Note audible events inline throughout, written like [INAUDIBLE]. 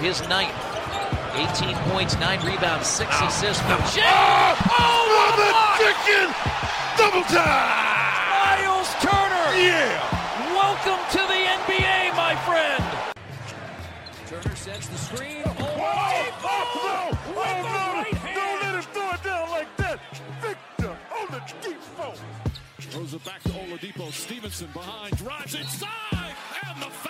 His ninth. 18 points, 9 rebounds, 6 assists for Jay. Oh, what a block! chicken double time. Miles Turner! Yeah. Welcome to the NBA, my friend! Turner sets the screen. Oh, oh, no. Oh, no. Don't let him throw it down like that. Victor Oladipo. Throws it back to Oladipo. Stephenson behind. Drives inside. And the foul. Lance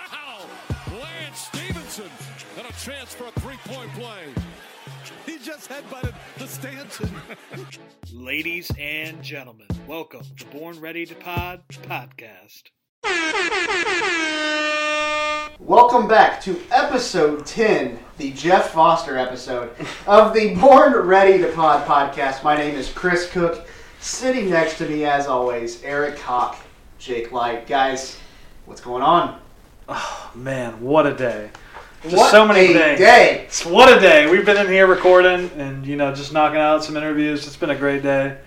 Stephenson. And a chance for a three-point play. He just headbutted the Stanton. [LAUGHS] Ladies and gentlemen, welcome to Born Ready to Pod podcast. Welcome back to episode 10, the Jeff Foster episode of the Born Ready to Pod podcast. My name is Chris Cook. Sitting next to me, as always, Eric Hawk, Jake Light. Guys, what's going on? Oh, man, what a day. Just what so many a things. day! What a day. We've been in here recording and, you know, just knocking out some interviews. It's been a great day.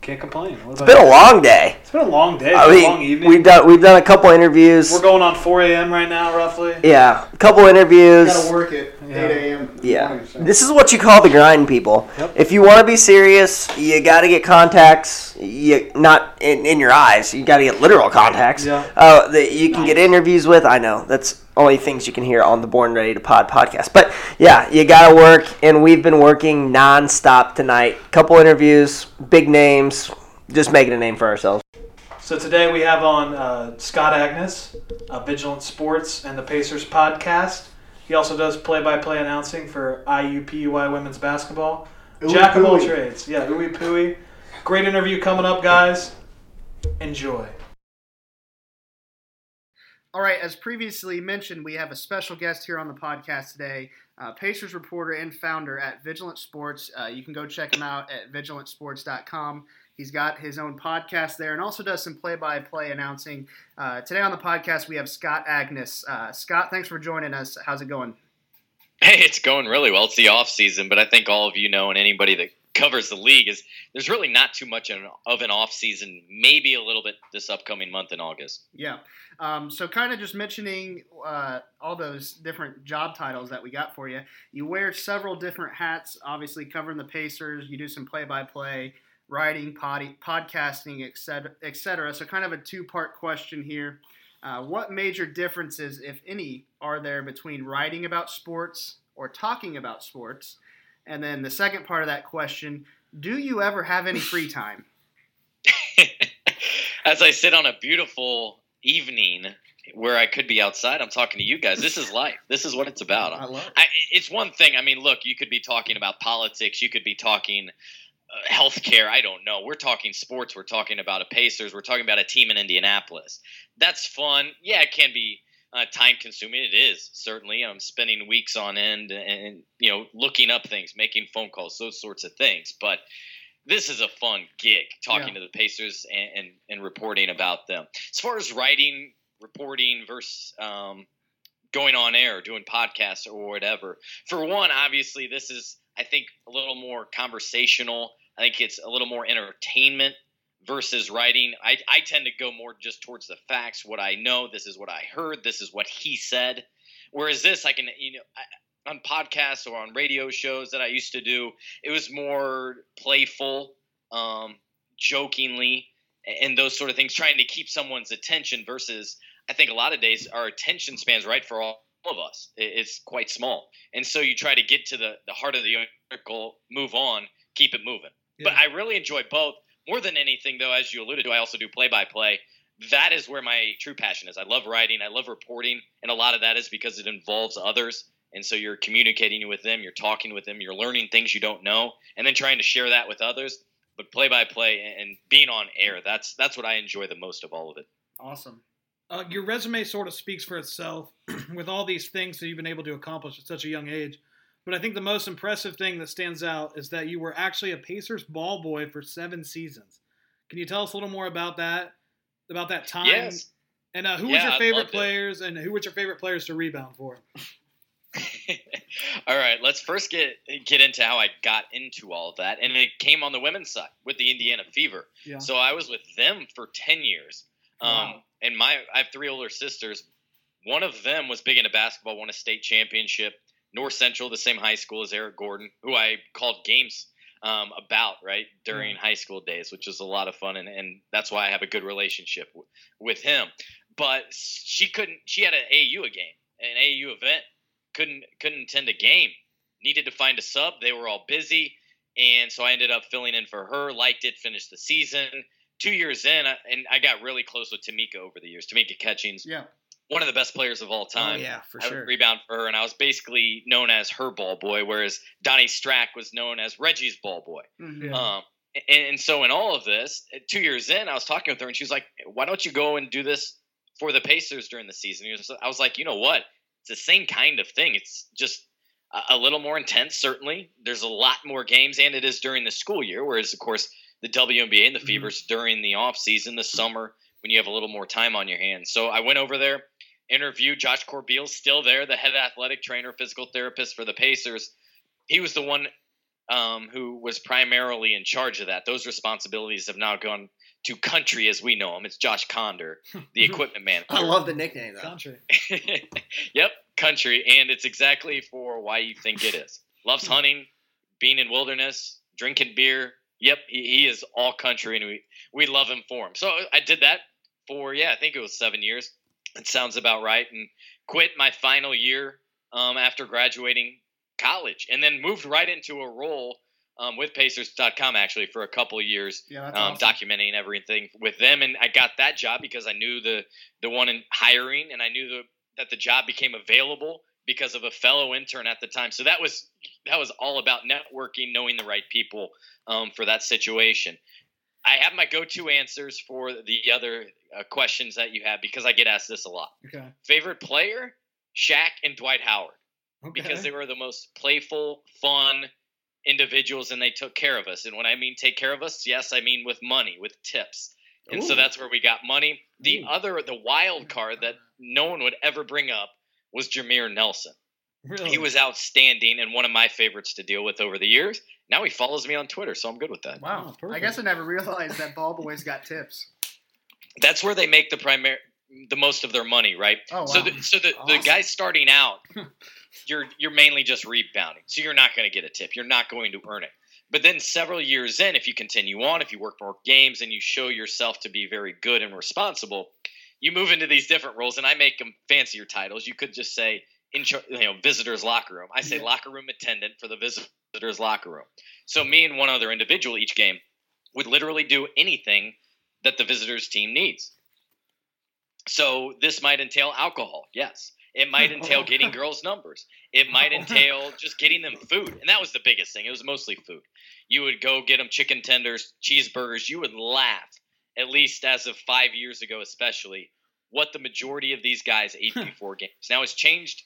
Can't complain. What It's about been a long day. It's been a long day. It's I been a mean, long evening. we've done we've done a couple interviews. We're going on 4 a.m. right now, roughly. yeah, a couple interviews. Gotta work at Yeah. 8 a.m. Yeah, morning, so. this is what you call the grind, people. Yep. If you want to be serious, you got to get contacts. You not in, in your eyes. You got to get literal contacts. Yeah. Uh, that you can get interviews with. I know that's only things you can hear on the Born Ready to Pod podcast. But yeah, you got to work, and we've been working nonstop tonight. Couple interviews, big names, just making a name for ourselves. So today we have on uh, Scott Agness, uh, Vigilant Sports and the Pacers podcast. He also does play-by-play announcing for IUPUI women's basketball. Ooey Jack of all trades. Yeah, ooey pooey. Great interview coming up, guys. Enjoy. All right, as previously mentioned, we have a special guest here on the podcast today, uh, Pacers reporter and founder at Vigilant Sports. Uh, you can go check him out at vigilantsports.com. He's got his own podcast there and also does some play by play announcing. Uh, today on the podcast, we have Scott Agness. Uh, Scott, thanks for joining us. How's it going? Hey, it's going really well. It's the off season, but I think all of you know, and anybody that covers the league is there's really not too much of an, of an off season. Maybe a little bit this upcoming month in August. Yeah. Um, so, kind of just mentioning uh, all those different job titles that we got for you. You wear several different hats, obviously covering the Pacers. You do some play-by-play, writing, podcasting, et cetera, et cetera. So, kind of a two-part question here. Uh, what major differences, if any, are there between writing about sports or talking about sports? And then the second part of that question: Do you ever have any free time? [LAUGHS] As I sit on a beautiful evening where I could be outside, I'm talking to you guys. This is life. This is what it's about. I love it. I, it's one thing. I mean, look, you could be talking about politics. You could be talking uh, healthcare. I don't know. We're talking sports. We're talking about a Pacers. We're talking about a team in Indianapolis. That's fun. Yeah, it can be uh, time consuming. It is certainly. I'm spending weeks on end and, and you know looking up things, making phone calls, those sorts of things. But this is a fun gig talking Yeah. to the Pacers and, and, and reporting about them. As far as writing, reporting versus um, going on air, doing podcasts or whatever. For one, obviously, this is I think a little more conversational. I think it's a little more entertainment versus writing. I, I tend to go more just towards the facts, what I know. This is what I heard. This is what he said. Whereas this, I can you know. On podcasts or on radio shows that I used to do, it was more playful, um, jokingly, and those sort of things, trying to keep someone's attention versus I think a lot of days our attention spans right for all of us. It- It's quite small. And so you try to get to the, the heart of the article, move on, keep it moving. But I really enjoy both. More than anything, though, as you alluded to, I also do play by play. That is where my true passion is. I love writing, I love reporting, and a lot of that is because it involves others. And so you're communicating with them, you're talking with them, you're learning things you don't know, and then trying to share that with others. But play by play and being on air, that's that's what I enjoy the most of all of it. Awesome. uh, your resume sort of speaks for itself [CLEARS THROAT] with all these things that you've been able to accomplish at such a young age. But I think the most impressive thing that stands out is that you were actually a Pacers ball boy for seven seasons. Can you tell us a little more about that? About that time? Yes. And uh, who was your favorite loved it. players, and who was your favorite players to rebound for? [LAUGHS] all right, let's first get get into how I got into all of that, and it came on the women's side with the Indiana Fever. Yeah. So I was with them for ten years. Um, Wow. And my I have three older sisters. One of them was big into basketball, won a state championship. North Central, the same high school as Eric Gordon, who I called games um, about right during high school days, which was a lot of fun, and, and that's why I have a good relationship w- with him. But she couldn't. She had an AU a game, an AU event. Couldn't couldn't attend a game. Needed to find a sub. They were all busy, and so I ended up filling in for her. Liked it. Finished the season. Two years in, I- and I got really close with Tamika over the years. Tamika Catchings, Yeah. one of the best players of all time. Oh, yeah, for I would sure. rebound for her, and I was basically known as her ball boy, whereas Donnie Strack was known as Reggie's ball boy. Mhm. Yeah. Um, and, and so in all of this, uh, two years in, I was talking with her, and she was like, "Why don't you go and do this for the Pacers during the season?" I was like, "You know what? It's the same kind of thing. It's just a, a little more intense. Certainly, there's a lot more games, and it is during the school year. Whereas, of course, the WNBA and the Mhm. Fevers during the off season, the summer, when you have a little more time on your hands. So I went over there, interviewed Josh Corbeil, still there, the head athletic trainer, physical therapist for the Pacers. He was the one um, who was primarily in charge of that. Those responsibilities have now gone to country as we know him. It's Josh Conder, the equipment man. [LAUGHS] I love the nickname though. Country. [LAUGHS] yep, country, and it's exactly for why you think it is. Loves hunting, being in wilderness, drinking beer. Yep, he, he is all country, and we we love him for him. So I did that for yeah, I think it was seven years. It sounds about right, and quit my final year um, after graduating college, and then moved right into a role um, with Pacers.com actually for a couple of years Yeah, um, awesome. documenting everything with them. And I got that job because I knew the the one in hiring, and I knew the, that the job became available because of a fellow intern at the time. So that was that was all about networking, knowing the right people um, for that situation. I have my go-to answers for the other uh, questions that you have because I get asked this a lot. Okay. Favorite player: Shaq and Dwight Howard Okay. because they were the most playful, fun individuals and they took care of us. And when I mean take care of us, yes, I mean with money, with tips. And so that's where we got money. The Ooh. other, the wild card that no one would ever bring up was Jameer Nelson. really? He was outstanding and one of my favorites to deal with over the years. Now he follows me on Twitter, so I'm good with that. Wow. Oh, I guess I never realized that ball boys got tips. That's where they make the primary, the most of their money, right? Oh, So, the, so the, the Awesome. guys starting out, [LAUGHS] you're you're mainly just rebounding, so you're not going to get a tip. You're not going to earn it. But then several years in, if you continue on, if you work more games and you show yourself to be very good and responsible, you move into these different roles. And I make them fancier titles. You could just say in you know visitors locker room. I say locker room attendant for the visitors locker room. So me and one other individual each game would literally do anything that the visitors team needs. So this might entail alcohol, yes. It might entail [LAUGHS] getting girls' numbers. It might entail just getting them food, and that was the biggest thing. It was mostly food. You would go get them chicken tenders, cheeseburgers. You would laugh, at least as of five years ago, especially what the majority of these guys [LAUGHS] ate before games. Now it's changed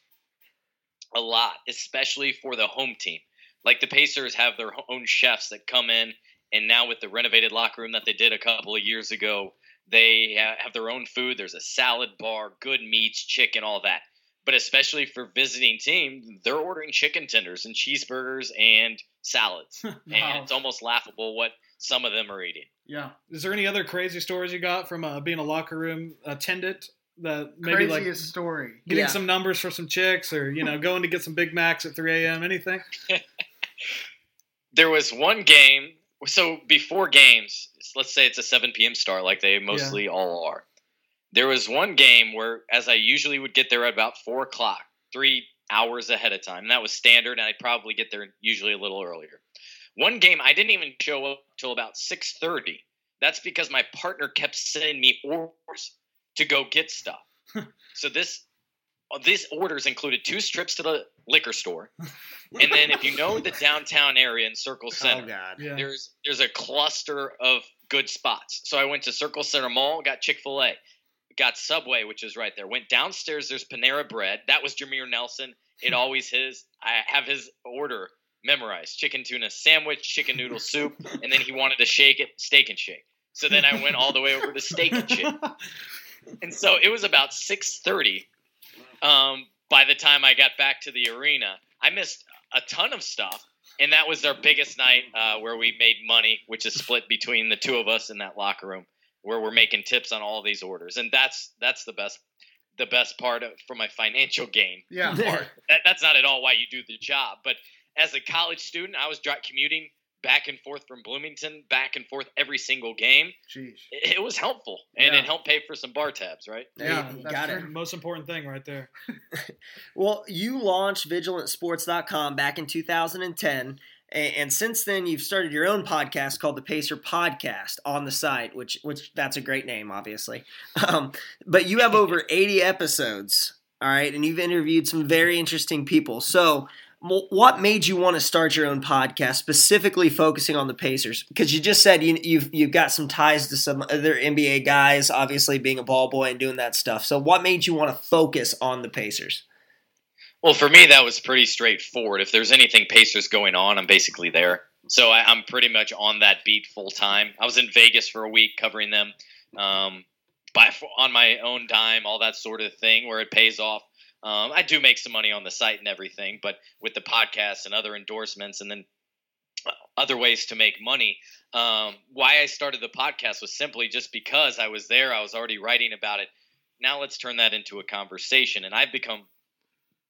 a lot, especially for the home team. Like the Pacers have their own chefs that come in, and now with the renovated locker room that they did a couple of years ago, they have their own food. There's a salad bar, good meats, chicken, all that. But especially for visiting team, they're ordering chicken tenders and cheeseburgers and salads, [LAUGHS] Wow. and it's almost laughable what some of them are eating. Yeah. Is there any other crazy stories you got from uh, being a locker room attendant that maybe Craziest like story. getting Yeah. some numbers for some chicks or you know [LAUGHS] going to get some Big Macs at 3 a.m. Anything? [LAUGHS] there was one game. So before games, let's say it's a 7 p.m. start, like they mostly all are. There was one game where, as I usually would get there at about four o'clock, three hours ahead of time, and that was standard, and I'd probably get there usually a little earlier. One game I didn't even show up till about 6:30. That's because my partner kept sending me orders to go get stuff. [LAUGHS] so this Uh, these orders included two trips to the liquor store, [LAUGHS] and then if you know the downtown area in Circle oh, Center, Oh God. Yeah. there's there's a cluster of good spots. So I went to Circle Center Mall, got Chick Fil A. got Subway, which is right there. Went downstairs. There's Panera Bread. That was Jameer Nelson. It [LAUGHS] always his. I have his order memorized: chicken tuna sandwich, chicken noodle soup, and then he wanted to shake it, steak and shake. So then I went all the way over to steak and shake. [LAUGHS] And so it was about six thirty. Um, by the time I got back to the arena, I missed a ton of stuff. And that was our biggest night uh, where we made money, which is split between the two of us in that locker room, where we're making tips on all these orders, and that's that's the best the best part of, for my financial gain. Yeah. That, that's not at all why you do the job. But as a college student, I was commuting back and forth from Bloomington, back and forth every single game. Jeez. It, it was helpful, and Yeah. it helped pay for some bar tabs, right? Yeah, you that's got it. Most important thing right there. [LAUGHS] Well, you launched vigilantsports.com back in 2010. And since then, you've started your own podcast called the Pacer Podcast on the site, which which that's a great name, obviously. Um, but you have over [LAUGHS] 80 episodes, all right, and you've interviewed some very interesting people. So, wh- what made you want to start your own podcast, specifically focusing on the Pacers? Because you just said you, you've you've got some ties to some other NBA guys, obviously being a ball boy and doing that stuff. So, what made you want to focus on the Pacers? Well, for me, that was pretty straightforward. If there's anything Pacers going on, I'm basically there. So I, I'm pretty much on that beat full time. I was in Vegas for a week covering them um, by on my own dime, all that sort of thing, where it pays off. Um, I do make some money on the site and everything, but with the podcast and other endorsements, and then uh, other ways to make money. Um, why I started the podcast was simply just because I was there. I was already writing about it. Now let's turn that into a conversation, and I've become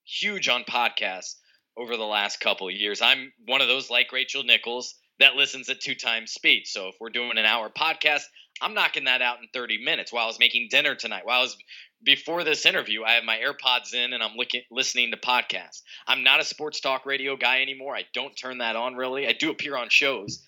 huge on podcasts over the last couple of years. I'm one of those like Rachel Nichols that listens at two times speed. So if we're doing an hour podcast, I'm knocking that out in 30 minutes while I was making dinner tonight. While I was before this interview, I have my AirPods in and I'm looking, listening to podcasts. I'm not a sports talk radio guy anymore. I don't turn that on really. I do appear on shows,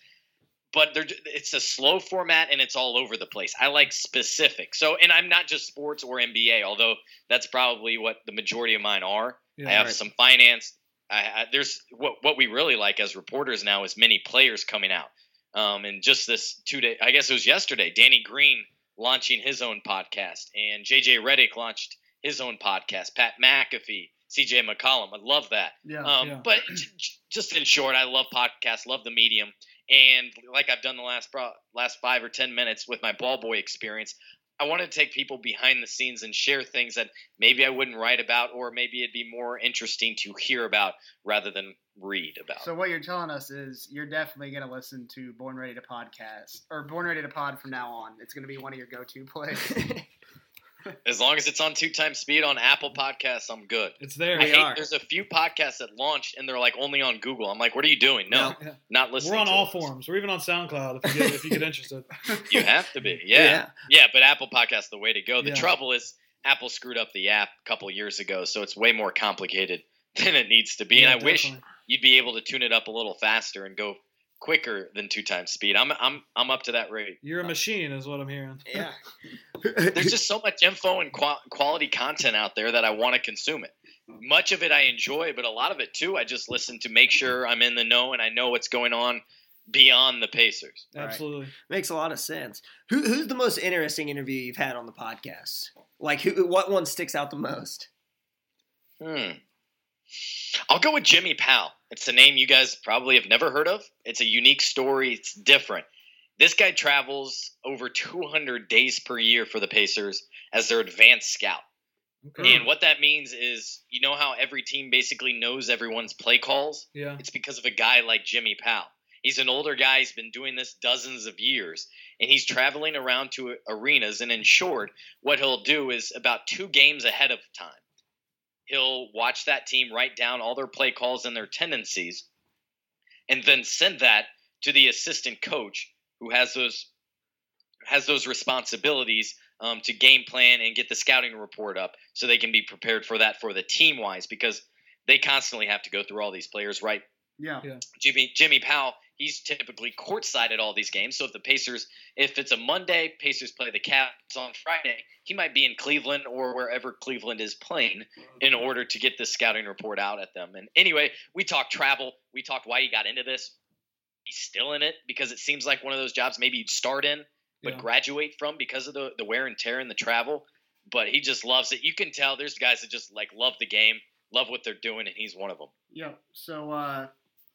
but they're, it's a slow format and it's all over the place. I like specific. So, and I'm not just sports or NBA, although that's probably what the majority of mine are. I have right. some finance. I, I, there's what what we really like as reporters now is many players coming out. Um, and just this two day, I guess it was yesterday, Danny Green launching his own podcast, and JJ Redick launched his own podcast. Pat McAfee, CJ McCollum, I love that. Yeah. Um, Yeah. But j- j- just in short, I love podcasts, love the medium, and like I've done the last last five or ten minutes with my ball boy experience, I want to take people behind the scenes and share things that maybe I wouldn't write about, or maybe it'd be more interesting to hear about rather than read about. So what you're telling us is you're definitely going to listen to Born Ready to Podcast or Born Ready to Pod from now on. It's going to be one of your go-to plays. [LAUGHS] as long as it's on two times speed on Apple Podcasts, I'm good. It's there. I We hate, are. there's a few podcasts that launched and they're like only on Google. I'm like, what are you doing? No, Yeah. not listening. We're on to all it. forums. We're even on SoundCloud if you get, if you get interested. [LAUGHS] You have to be. [LAUGHS] Yeah. Yeah. yeah. but Apple Podcasts the way to go. The Yeah. trouble is Apple screwed up the app a couple years ago, so it's way more complicated [LAUGHS] than it needs to be. Yeah, and I wish you'd be able to tune it up a little faster and go quicker than two times speed. I'm I'm I'm up to that rate. You're a machine, is what I'm hearing. yeah. [LAUGHS] There's just so much info and qua- quality content out there that I want to consume it. Much of it I enjoy, but a lot of it too, I just listen to make sure I'm in the know and I know what's going on beyond the Pacers. Right. Absolutely. Makes a lot of sense. Who, who's the most interesting interview you've had on the podcast? Like, who? What one sticks out the most? Hmm. I'll go with Jimmy Powell. It's a name you guys probably have never heard of. It's a unique story. It's different. This guy travels over 200 days per year for the Pacers as their advanced scout. Okay. And what that means is, you know how every team basically knows everyone's play calls? Yeah. It's because of a guy like Jimmy Powell. He's an older guy. He's been doing this dozens of years, and he's traveling around to arenas. And in short, what he'll do is about two games ahead of time, he'll watch that team write down all their play calls and their tendencies, and then send that to the assistant coach who has those has those responsibilities um, to game plan and get the scouting report up so they can be prepared for that for the team wise because they constantly have to go through all these players right Yeah. Jimmy Jimmy Powell, he's typically courtside at all these games. So if the Pacers, if it's a Monday, Pacers play the Cavs on Friday, he might be in Cleveland or wherever Cleveland is playing in order to get the scouting report out at them. And anyway, we talked travel, we talked why he got into this. He's still in it because it seems like one of those jobs maybe you'd start in but Yeah. graduate from because of the, the wear and tear and the travel. but he just loves it. You can tell there's guys that just like love the game, love what they're doing, and he's one of them. Yep. So uh,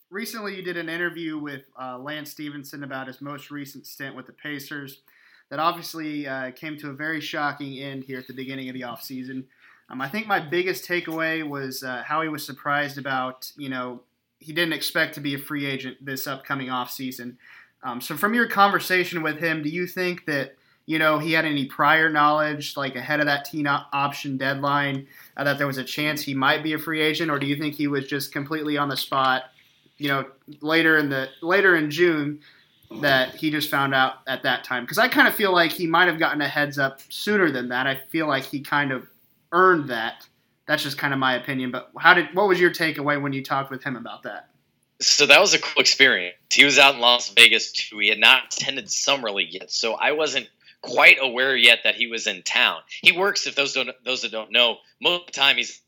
recently you did an interview with uh, Lance Stephenson about his most recent stint with the Pacers. That obviously uh, came to a very shocking end here at the beginning of the offseason. Um, I think my biggest takeaway was uh, how he was surprised about, you know, he didn't expect to be a free agent this upcoming offseason. Um, so, from your conversation with him, do you think that you know he had any prior knowledge, like ahead of that team option deadline, uh, that there was a chance he might be a free agent, or do you think he was just completely on the spot? You know, later in the later in June, that he just found out at that time. Because I kind of feel like he might have gotten a heads up sooner than that. I feel like he kind of earned that. That's just kind of my opinion. But how did what was your takeaway when you talked with him about that? So that was a cool experience. He was out in Las Vegas too. He had not attended Summer League yet, so I wasn't quite aware yet that he was in town. He works, if those don't those that don't know, most of the time he's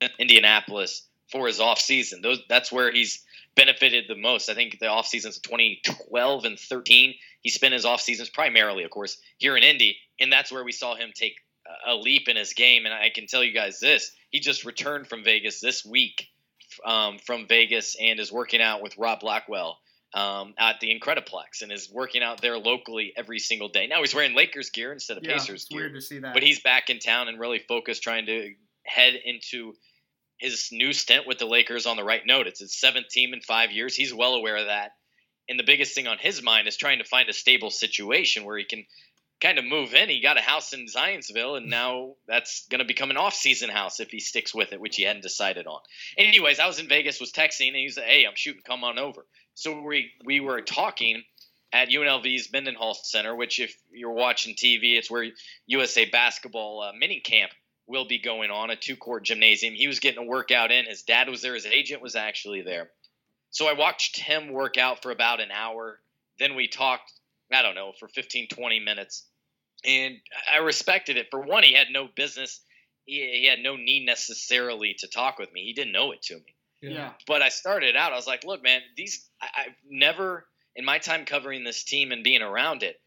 in Indianapolis for his off season. Those that's where he's benefited the most. I think the off seasons of 2012 and 13, he spent his off seasons primarily, of course, here in Indy, and that's where we saw him take a leap in his game. And I can tell you guys this: he just returned from Vegas this week um, from Vegas and is working out with Rob Blackwell um, at the Incrediplex and is working out there locally every single day. Now he's wearing Lakers gear instead of yeah, Pacers it's gear. Weird to see that. But he's back in town and really focused, trying to head into his new stint with the Lakers on the right note. It's his seventh team in five years. He's well aware of that. And the biggest thing on his mind is trying to find a stable situation where he can kind of move in. He got a house in Zionsville, and now that's going to become an off-season house if he sticks with it, which he hadn't decided on. Anyways, I was in Vegas, was texting, and he said, "Hey, I'm shooting. Come on over." So we we were talking at UNLV's Mendenhall Center, which if you're watching TV, it's where USA basketball uh, mini camp will be going on, a two-court gymnasium. He was getting a workout in. His dad was there. His agent was actually there. So I watched him work out for about an hour. Then we talked I don't know, for 15, 20 minutes. And I respected it. For one, he had no business, he, he had no need necessarily to talk with me. He didn't know it to me. Yeah. But I started out, I was like, look, man, these, I, I've never, in my time covering this team and being around it,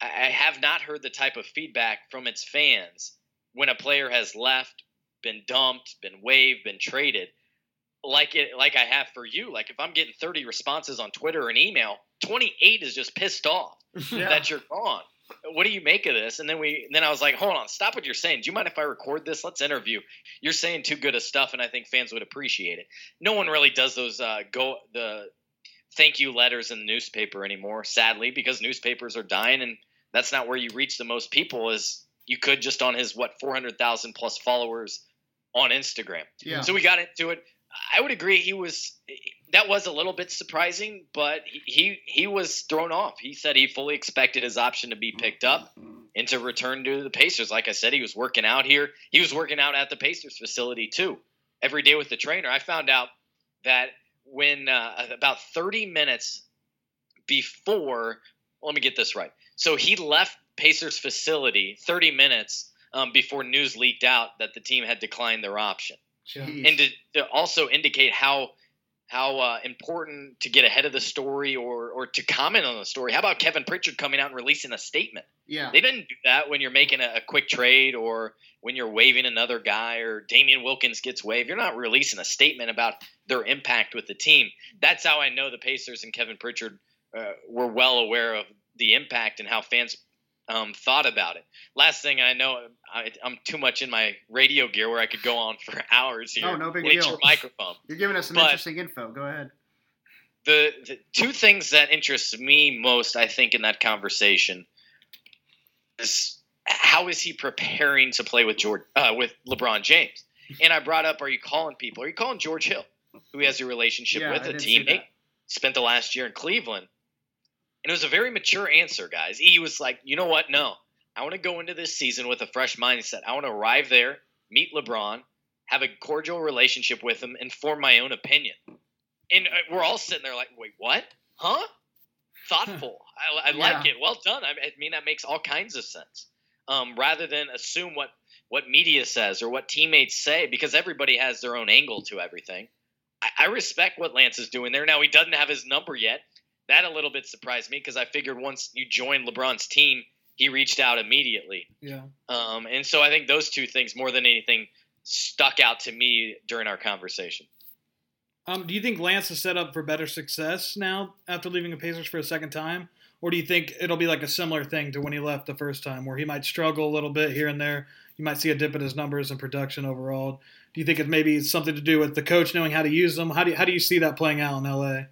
I, I have not heard the type of feedback from its fans when a player has left, been dumped, been waived, been traded like it like I have for you. Like if I'm getting 30 responses on Twitter and email, 28 is just pissed off [LAUGHS] Yeah. that you're gone. What do you make of this? And then we then I was like, hold on, stop what you're saying. Do you mind if I record this? Let's interview. You're saying too good of stuff, and I think fans would appreciate it. No one really does those uh, go the thank you letters in the newspaper anymore, sadly, because newspapers are dying, and that's not where you reach the most people. Is you could just on his what 400,000 plus followers on Instagram. Yeah. So we got into it. I would agree he was that was a little bit surprising, but he, he was thrown off. He said he fully expected his option to be picked up and to return to the Pacers. Like I said, he was working out here. He was working out at the Pacers facility too, every day with the trainer. I found out that when uh, about 30 minutes before, let me get this right. So he left Pacers facility 30 minutes um, before news leaked out that the team had declined their option Jeez. and to, to also indicate how how uh, important to get ahead of the story or or to comment on the story. How about Kevin Pritchard coming out and releasing a statement? yeah. They didn't do that when you're making a, a quick trade or when you're waiving another guy or Damien Wilkins gets waived. You're not releasing a statement about their impact with the team. That's how I know the Pacers and Kevin Pritchard uh, were well aware of the impact and how fans um, thought about it. Last thing I know, I, I'm too much in my radio gear where I could go on for [LAUGHS] hours here. Oh, no big deal. your microphone. You're giving us some But- interesting info. Go ahead. The, the two things that interest me most, I think, in that conversation is how is he preparing to play with George uh, with LeBron James? And I brought up, are you calling people? Are you calling George Hill, who he has a relationship Yeah, with, I a teammate, spent the last year in Cleveland? And it was a very mature answer, guys. He was like, you know what? No, I want to go into this season with a fresh mindset. I want to arrive there, meet LeBron, have a cordial relationship with him, and form my own opinion. And uh, we're all sitting there like, wait, what? Huh? Thoughtful. [LAUGHS] I, I like it. Well done. I, I mean, that makes all kinds of sense. Um, rather than assume what what media says or what teammates say, because everybody has their own angle to everything. I, I respect what Lance is doing there. Now he doesn't have his number yet. That a little bit surprised me because I figured once you join LeBron's team, he reached out immediately. Yeah. Um, and so I think those two things, more than anything, stuck out to me during our conversation. Um, do you think Lance is set up for better success now after leaving the Pacers for a second time? Or do you think it'll be like a similar thing to when he left the first time, where he might struggle a little bit here and there? You might see a dip in his numbers and production overall. Do you think it maybe something to do with the coach knowing how to use them? How do you, how do you see that playing out in LA?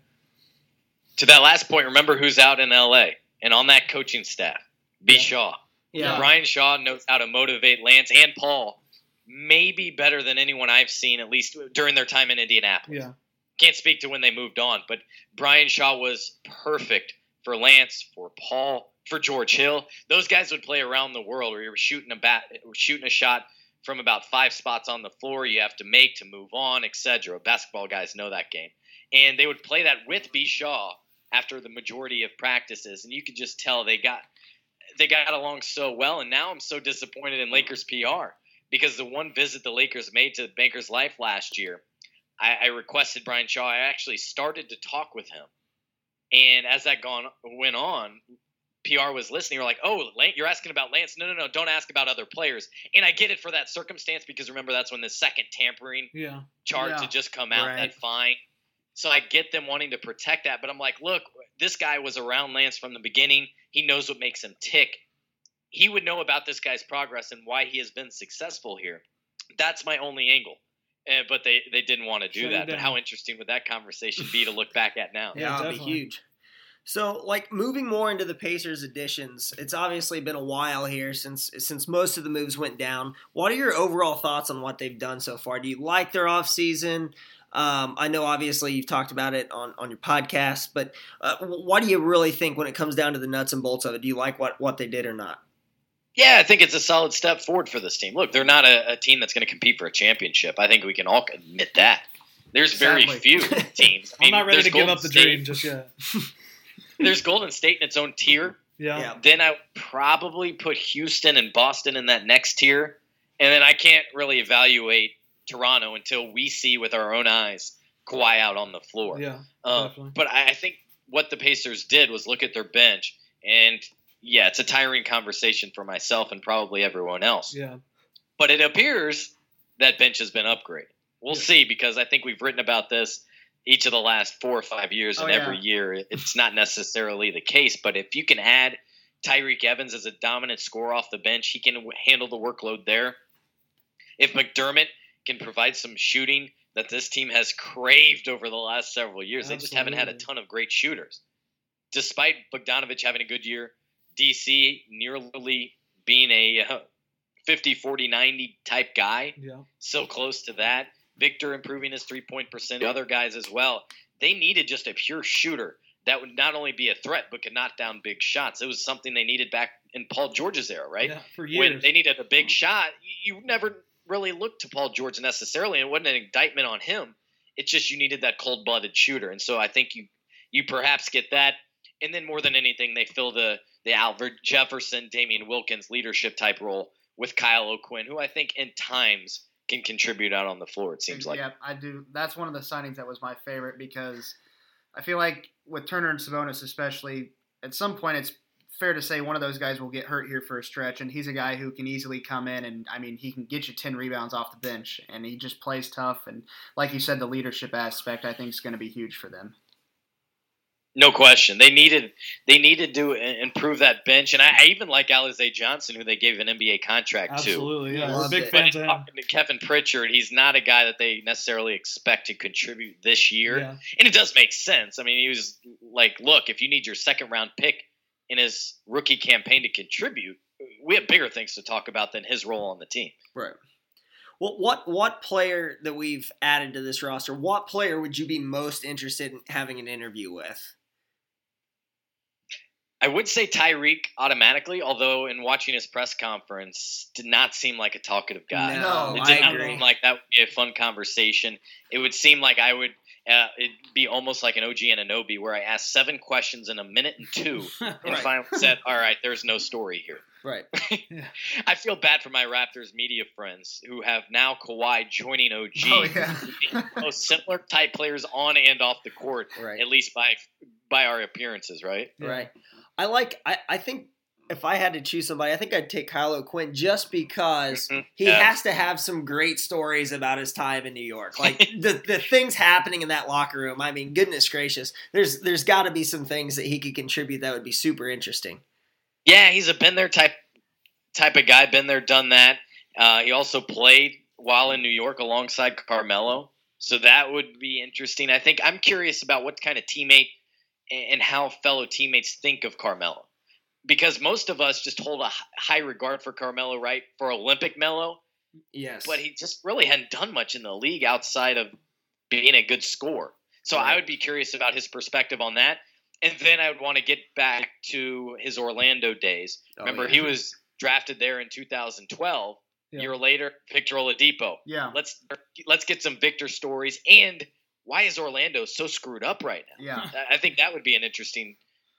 To that last point, remember who's out in LA and on that coaching staff? B. Yeah. Shaw. Yeah. Brian Shaw knows how to motivate Lance and Paul maybe better than anyone I've seen, at least during their time in Indianapolis. Yeah. Can't speak to when they moved on, but Brian Shaw was perfect for Lance, for Paul, for George Hill. Those guys would play around the world where you were shooting a bat, shooting a shot from about five spots on the floor. You have to make to move on, etc. Basketball guys know that game, and they would play that with B. Shaw after the majority of practices, and you could just tell they got they got along so well. And now I'm so disappointed in Lakers PR because the one visit the Lakers made to Banker's Life last year, I, I requested Brian Shaw. I actually started to talk with him, and as that gone went on, PR was listening. We're like, "Oh, you're asking about Lance? No, no, no. Don't ask about other players." And I get it for that circumstance because remember that's when the second tampering Yeah. charge Yeah. had just come out, Right. that fine. So I get them wanting to protect that, but I'm like, look, this guy was around Lance from the beginning. He knows what makes him tick. He would know about this guy's progress and why he has been successful here. That's my only angle. Uh, but they, they didn't want to do Shut that. But how interesting would that conversation be to [LAUGHS] look back at now? Yeah, Yeah, it'll be huge. So, like moving more into the Pacers additions, it's obviously been a while here since since most of the moves went down. What are your overall thoughts on what they've done so far? Do you like their offseason? Um, I know obviously you've talked about it on, on your podcast, but uh, what do you really think when it comes down to the nuts and bolts of it? Do you like what, what they did or not? Yeah, I think it's a solid step forward for this team. Look, they're not a, a team that's going to compete for a championship. I think we can all admit that. There's very Sadly. few [LAUGHS] teams. I I'm mean, not ready there's to give up the State- dream just yet. [LAUGHS] There's Golden State in its own tier. Yeah. Yeah. Then I would probably put Houston and Boston in that next tier. And then I can't really evaluate Toronto until we see with our own eyes Kawhi out on the floor. Yeah. Um, definitely. but I I think what the Pacers did was look at their bench, and yeah, it's a tiring conversation for myself and probably everyone else. Yeah. But it appears that bench has been upgraded. We'll see because I think we've written about this each of the last four or five years, Oh, and every yeah. year it's not necessarily the case. But if you can add Tyreke Evans as a dominant scorer off the bench, he can handle the workload there. If McDermott can provide some shooting that this team has craved over the last several years, they just haven't had a ton of great shooters. Despite Bogdanovic having a good year, DC nearly being a uh, 50 40 90 type guy, Yeah. so close to that. Victor improving his three point percent, the other guys as well. They needed just a pure shooter that would not only be a threat but could knock down big shots. It was something they needed back in Paul George's era, right? Yeah. For years. When they needed a big shot, you you never really look to Paul George necessarily. It wasn't an indictment on him. It's just you needed that cold blooded shooter, and so I think you you perhaps get that. And then more than anything, they fill the the Albert Jefferson, Damien Wilkins leadership type role with Kyle O'Quinn, who I think in times can contribute out on the floor. It seems like. Yeah, I do. That's one of the signings that was my favorite because I feel like with Turner and Sabonis, especially, at some point it's fair to say one of those guys will get hurt here for a stretch, and he's a guy who can easily come in and I mean he can get you ten rebounds off the bench, and he just plays tough. And like you said, the leadership aspect I think is going to be huge for them. No question. They needed they needed to improve that bench, and I, I even like Alize Johnson, who they gave an NBA contract to. Absolutely. Yeah. Yeah, We're big it. Fans of talking to Kevin Pritchard, he's not a guy that they necessarily expect to contribute this year. Yeah. And it does make sense. I mean, he was like, look, if you need your second round pick in his rookie campaign to contribute, we have bigger things to talk about than his role on the team. Right. Well, what what player that we've added to this roster? What player would you be most interested in having an interview with? I would say Tyreke automatically, although in watching his press conference, did not seem like a talkative guy. No, It I did not agree. seem like that would be a fun conversation. It would seem like I would. Uh, it'd be almost like an OG Anunoby, where I asked seven questions in a minute and two, [LAUGHS] and Right. finally [LAUGHS] said, "All right, there's no story here." Right. [LAUGHS] I feel bad for my Raptors media friends who have now Kawhi joining OG. Oh, yeah. most similar type players on and off the court, Right. at least by by our appearances, right? Yeah. Right. I like. I, I think if I had to choose somebody, I think I'd take Kyle O'Quinn just because Mhm. he Yeah. has to have some great stories about his time in New York. Like [LAUGHS] the the things happening in that locker room. I mean, goodness gracious, there's there's got to be some things that he could contribute that would be super interesting. Yeah, he's a been there type type of guy. Been there, done that. Uh, he also played while in New York alongside Carmelo, so that would be interesting. I think I'm curious about what kind of teammate and how fellow teammates think of Carmelo, because most of us just hold a high regard for Carmelo, right? For Olympic Melo. Yes, but he just really hadn't done much in the league outside of being a good scorer. So I would be curious about his perspective on that. And then I would want to get back to his Orlando days. Oh, Remember, yeah. he was drafted there in 2012. Yeah. Year later, Victor Oladipo. Yeah. Let's let's get some Victor stories. And why is Orlando so screwed up right now? Yeah. I think that would be an interesting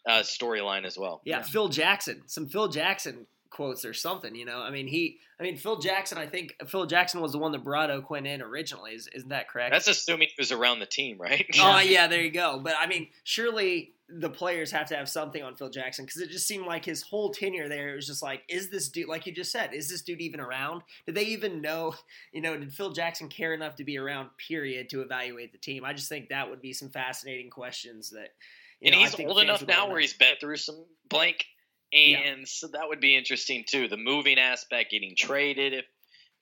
uh, storyline as well. Yeah, Phil Jackson. Some Phil Jackson quotes or something, you know. I mean, he I mean, Phil Jackson, I think Phil Jackson was the one that brought O'Quinn in originally. Is, isn't that correct? That's assuming he was around the team, right? Oh [LAUGHS] yeah, there you go. But I mean, surely the players have to have something on Phil Jackson because it just seemed like his whole tenure there it was just like, is this dude like you just said, is this dude even around? Did they even know? [LAUGHS] You know, did Phil Jackson care enough to be around? Period to evaluate the team. I just think that would be some fascinating questions that. You and know, he's old enough now where he's been through some blank, and so that would be interesting too. The moving aspect, getting traded, if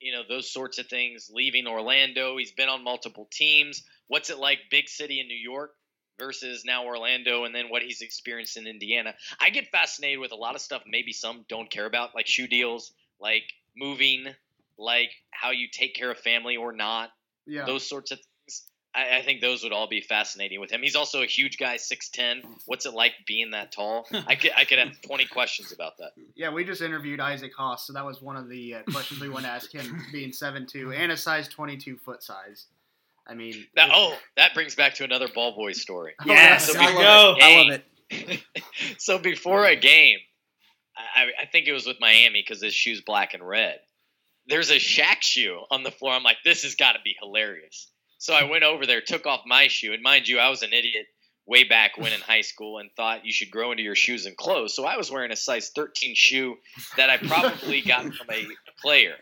you know those sorts of things. Leaving Orlando, he's been on multiple teams. What's it like, big city in New York versus now Orlando, and then what he's experienced in Indiana? I get fascinated with a lot of stuff. Maybe some don't care about, like shoe deals, like moving, like how you take care of family or not Yeah. those sorts of things. I, I think those would all be fascinating with him. He's also a huge guy, six ten. What's it like being that tall? [LAUGHS] I could I could have twenty questions about that. Yeah, we just interviewed Isaac Haas, so that was one of the uh, questions we want to ask him, [LAUGHS] being seven two and a size 22 foot size. I mean, That, oh, that brings back to another ball boy story. Yes, So I before love a it. I love game- it. [LAUGHS] so before a game, I, I think it was with Miami because his shoe's black and red. There's a Shaq shoe on the floor. I'm like, this has got to be hilarious. So I went over there, took off my shoe, and mind you, I was an idiot way back when in high school and thought you should grow into your shoes and clothes. So I was wearing a size 13 shoe that I probably got from a player.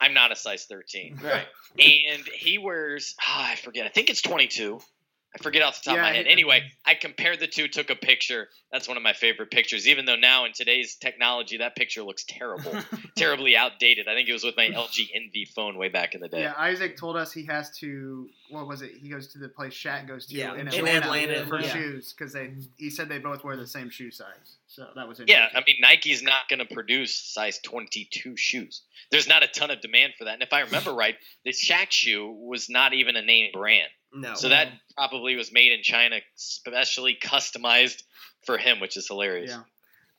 I'm not a size 13. Right. And he wears, ah, I forget, I think it's 22. I forget off the top of my head. Anyway, I compared the two, took a picture. That's one of my favorite pictures. Even though now in today's technology, that picture looks terrible, [LAUGHS] terribly outdated. I think it was with my LG enV phone way back in the day. yeah, Isaac told us he has to. What was it? He goes to the place Shaq goes to Yeah, in in Atlanta, Atlanta, for yeah. shoes because they. He said they both wear the same shoe size, so that was Yeah. I mean Nike's not going to produce size 22 shoes. There's not a ton of demand for that. And if I remember right, the Shaq shoe was not even a name brand. No. So that probably was made in China, specially customized for him, which is hilarious. Yeah.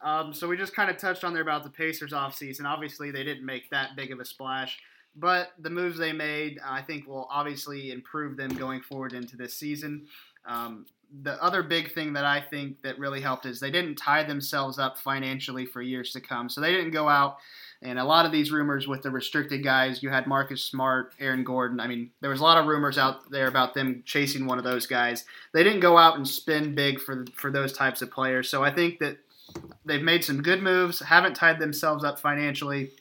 Um, so we just kind of touched on there about the Pacers offseason. Obviously, they didn't make that big of a splash, but the moves they made, I think, will obviously improve them going forward into this season. Um, the other big thing that I think that really helped is they didn't tie themselves up financially for years to come. So they didn't go out and a lot of these rumors with the restricted guys, you had Marcus Smart, Aaron Gordon. I mean, there was a lot of rumors out there about them chasing one of those guys. They didn't go out and spend big for for those types of players. So I think that they've made some good moves, haven't tied themselves up financially.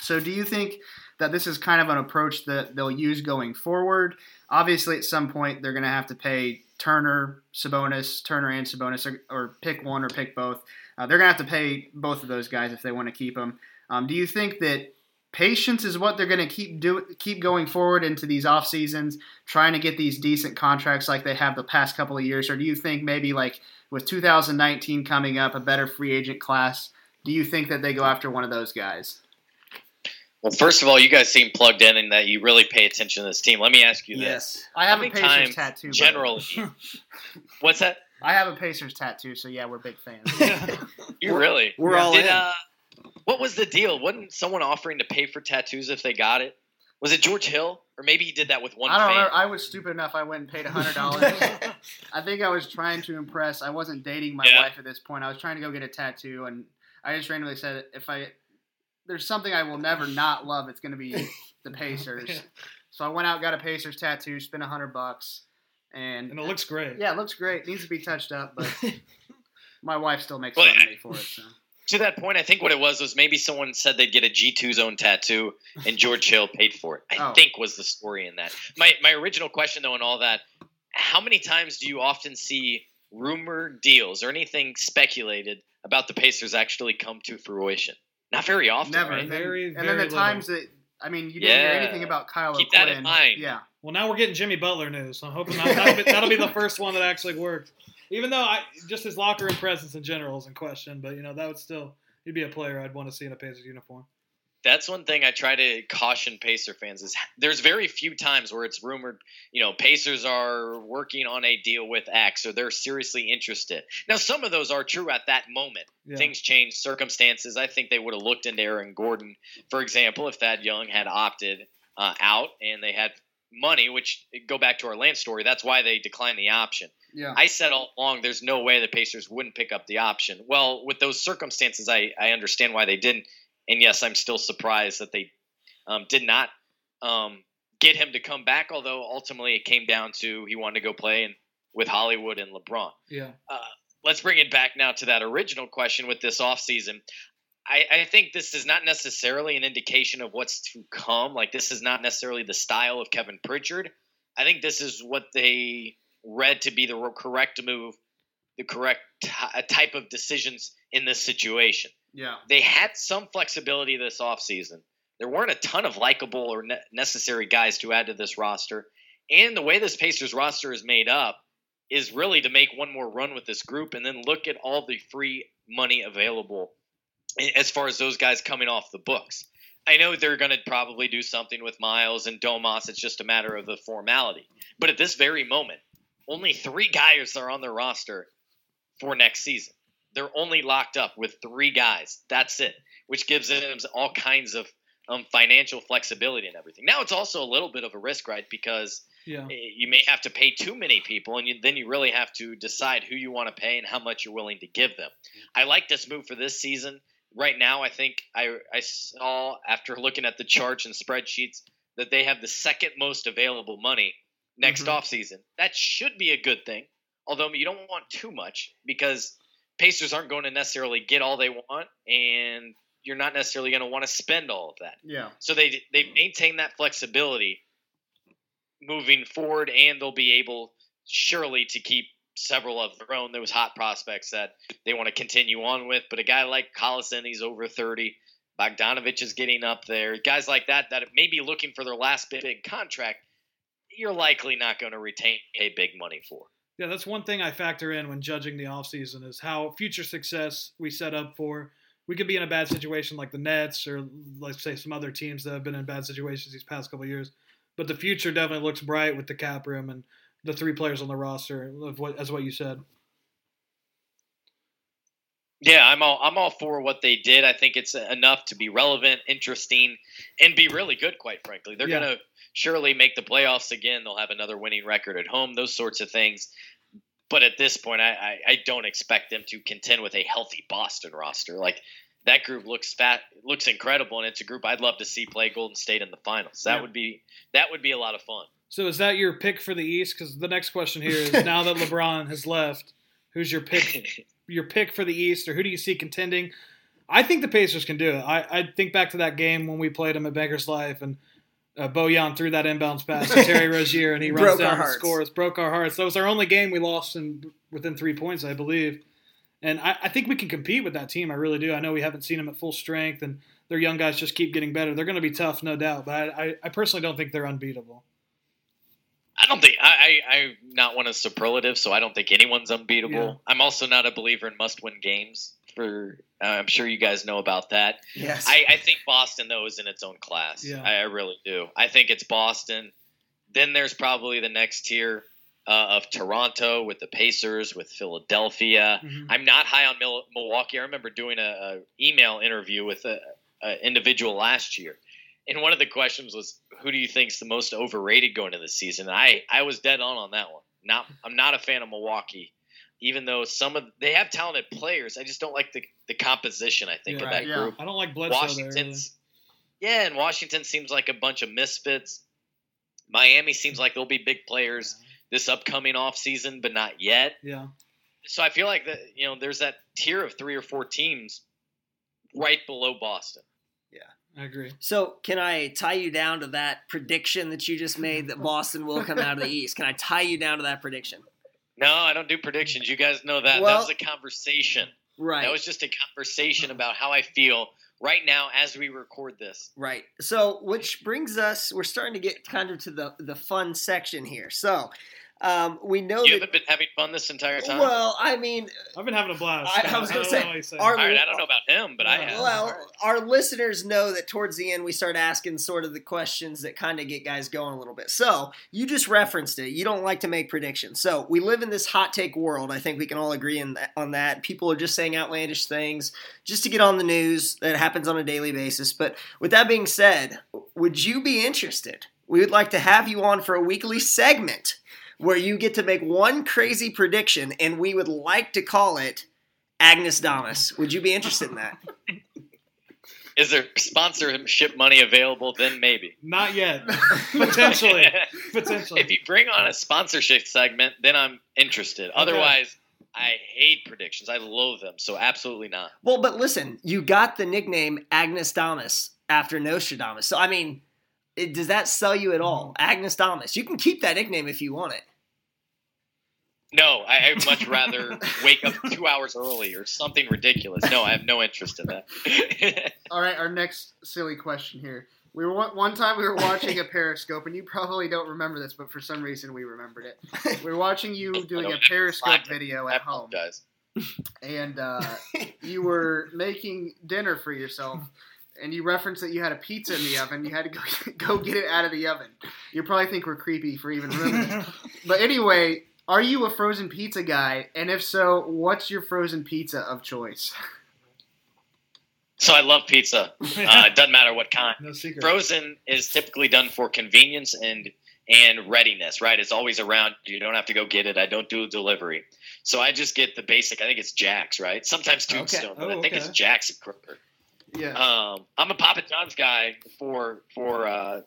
So do you think that this is kind of an approach that they'll use going forward? Obviously, at some point they're going to have to pay Turner, Sabonis, Turner and Sabonis, or, or pick one or pick both. Uh, they're going to have to pay both of those guys if they want to keep them. Um, do you think that patience is what they're going to keep do keep going forward into these off seasons, trying to get these decent contracts like they have the past couple of years, or do you think maybe like with 2019 coming up, a better free agent class? Do you think that they go after one of those guys? Well, first of all, you guys seem plugged in and that you really pay attention to this team. Let me ask you this. Yes. I have How a many Pacers times tattoo. by the way. Generally, [LAUGHS] what's that? I have a Pacers tattoo, so yeah, we're big fans. [LAUGHS] You really? We're all Did, in. Uh, what was the deal? Wasn't someone offering to pay for tattoos if they got it? Was it George Hill, or maybe he did that with one I don't fan? know. I was stupid enough. I went and paid hundred dollars. [LAUGHS] I think I was trying to impress. I wasn't dating my Yeah. wife at this point. I was trying to go get a tattoo, and I just randomly said, if I there's something I will never not love, it's going to be the [LAUGHS] Pacers. So I went out, got a Pacers tattoo, spent a hundred bucks, and and it looks great. yeah, it looks great. Needs to be touched up, but [LAUGHS] my wife still makes Well, fun of me for it. So. To that point, I think what it was was maybe someone said they'd get a G2 zone tattoo and George Hill paid for it. I Oh. think was the story in that. My my original question though and all that, how many times do you often see rumored deals or anything speculated about the Pacers actually come to fruition? Not very often. Never. right? And then, Very, and then the little. times that I mean, you didn't hear anything about Kyle Keep O'Quinn. that in mind. Yeah. Well, now we're getting Jimmy Butler news. So I'm hoping that, that'll, be, that'll be the first one that actually works. Even though I just his locker room presence in general is in question, but you know that would still he'd be a player I'd want to see in a Pacers uniform. That's one thing I try to caution Pacer fans is there's very few times where it's rumored, you know, Pacers are working on a deal with X or they're seriously interested. Now, some of those are true at that moment. Yeah. Things change, circumstances. I think they would have looked into Aaron Gordon, for example, if Thad Young had opted uh, out and they had money, which go back to our Lance story. That's why they declined the option. Yeah. I said all along there's no way the Pacers wouldn't pick up the option. Well, with those circumstances, I, I understand why they didn't. And yes, I'm still surprised that they um, did not um, get him to come back, although ultimately it came down to he wanted to go play in, with Hollywood and LeBron. Yeah. Let's bring it back now to that original question with this offseason. I, I think this is not necessarily an indication of what's to come. Like, this is not necessarily the style of Kevin Pritchard. I think this is what they read to be the correct move, the correct t- type of decisions in this situation. Yeah. They had some flexibility this offseason. There weren't a ton of likable or ne- necessary guys to add to this roster. And the way this Pacers roster is made up is really to make one more run with this group and then look at all the free money available as far as those guys coming off the books. I know they're going to probably do something with Myles and Domas. It's just a matter of the formality. But at this very moment, only three guys are on their roster for next season. They're only locked up with three guys. That's it, which gives them all kinds of um, financial flexibility and everything. Now it's also a little bit of a risk, right? Because Yeah. you may have to pay too many people, and you, then you really have to decide who you want to pay and how much you're willing to give them. I like this move for this season. Right now, I think I, I saw after looking at the charts and spreadsheets that they have the second most available money next Mhm. offseason. That should be a good thing, although you don't want too much because Pacers aren't going to necessarily get all they want, and you're not necessarily going to want to spend all of that. Yeah. So they they maintain that flexibility moving forward, and they'll be able surely to keep several of their own those hot prospects that they want to continue on with. But a guy like Collison, he's over thirty. Bogdanovic is getting up there. Guys like that that may be looking for their last big, big contract. You're likely not going to retain a big money for. Yeah, that's one thing I factor in when judging the offseason is how future success we set up for. We could be in a bad situation like the Nets or let's say some other teams that have been in bad situations these past couple of years. But the future definitely looks bright with the cap room and the three players on the roster of what as what you said. Yeah, I'm all I'm all for what they did. I think it's enough to be relevant, interesting, and be really good. Quite frankly, they're Yeah. gonna surely make the playoffs again. They'll have another winning record at home. Those sorts of things. But at this point, I, I, I don't expect them to contend with a healthy Boston roster. Like that group looks fat, looks incredible, and it's a group I'd love to see play Golden State in the finals. That Yeah. would be that would be a lot of fun. So is that your pick for the East? Because the next question here is [LAUGHS] now that LeBron has left, who's your pick? Your pick for the East, or who do you see contending? I think the Pacers can do it. I, I think back to that game when we played them at Bankers Life, and uh, Bojan threw that inbounds pass to Terry [LAUGHS] Rozier, and he runs Broke down and hearts. scores. Broke our hearts. That was our only game we lost in within three points, I believe. And I, I think we can compete with that team. I really do. I know we haven't seen them at full strength, and their young guys just keep getting better. They're going to be tough, no doubt. But I, I, I personally don't think they're unbeatable. I don't think I, I I'm not one of superlative, so I don't think anyone's unbeatable. Yeah. I'm also not a believer in must-win games. For uh, I'm sure you guys know about that. Yes. I, I think Boston though is in its own class. Yeah. I, I really do. I think it's Boston. Then there's probably the next tier uh, of Toronto with the Pacers, with Philadelphia. Mhm. I'm not high on Mil- Milwaukee. I remember doing a, a email interview with a, a individual last year, and one of the questions was, "Who do you think's the most overrated going into the season?" And I I was dead on on that one. Not I'm not a fan of Milwaukee, even though some of they have talented players. I just don't like the the composition. I think Yeah. of that yeah. group. I don't like Bledsoe there. Washington's yeah, and Washington seems like a bunch of misfits. Miami seems like they'll be big players this upcoming off season, but not yet. Yeah. So I feel like that you know there's that tier of three or four teams right below Boston. Yeah. I agree. So, can I tie you down to that prediction that you just made that [LAUGHS] Boston will come out of the East? Can I tie you down to that prediction? No, I don't do predictions. You guys know that. Well- that was a conversation. Right. That was just a conversation about how I feel right now as we record this. Right. So, which brings us, we're starting to get kind of to the the fun section here. So, um, we know You that. haven't been having fun this entire time. Well, I mean, I've been having a blast. I- I was gonna don't say, know what he's saying. our- All right, I don't know about him, but I have. well, our listeners know that towards the end we start asking sort of the questions that kind of get guys going a little bit. So, you just referenced it. You don't like to make predictions. So, we live in this hot take world. I think we can all agree in that, on that. People are just saying outlandish things just to get on the news that happens on a daily basis. But with that being said, would you be interested? We would like to have you on for a weekly segment where you get to make one crazy prediction, and we would like to call it Agnes Damas. Would you be interested in that? [LAUGHS] Is there sponsorship money available? Then maybe. Not yet. [LAUGHS] Potentially. [LAUGHS] Potentially. if you bring on a sponsorship segment, then I'm interested. Otherwise, I hate predictions. I loathe them. So absolutely not. Well, but listen, you got the nickname Agnes Damas after Nostradamus. So, I mean, it, does that sell you at all? Agnes Thomas. You can keep that nickname if you want it. No, I, I'd much rather [LAUGHS] wake up two hours early or something ridiculous. No, I have no interest in that. [LAUGHS] All right, our next silly question here. We were one one time we were watching a Periscope, and you probably don't remember this, but for some reason we remembered it. We were watching you [LAUGHS] doing a Periscope video at home, apologize. and uh, you were making dinner for yourself, and you referenced that you had a pizza in the oven. You had to go [LAUGHS] go get it out of the oven. You probably think we're creepy for even ruining it. [LAUGHS] But anyway, are you a frozen pizza guy? And if so, what's your frozen pizza of choice? So I love pizza. [LAUGHS] Uh, it doesn't matter what kind. no secret. Frozen is typically done for convenience and and readiness, right? It's always around. You don't have to go get it. I don't do delivery. So I just get the basic. I think it's Jack's, right? Sometimes Tombstone, but Oh, I think okay. it's Jack's and Kroger. Yeah. Um, I'm a Papa John's guy for for uh,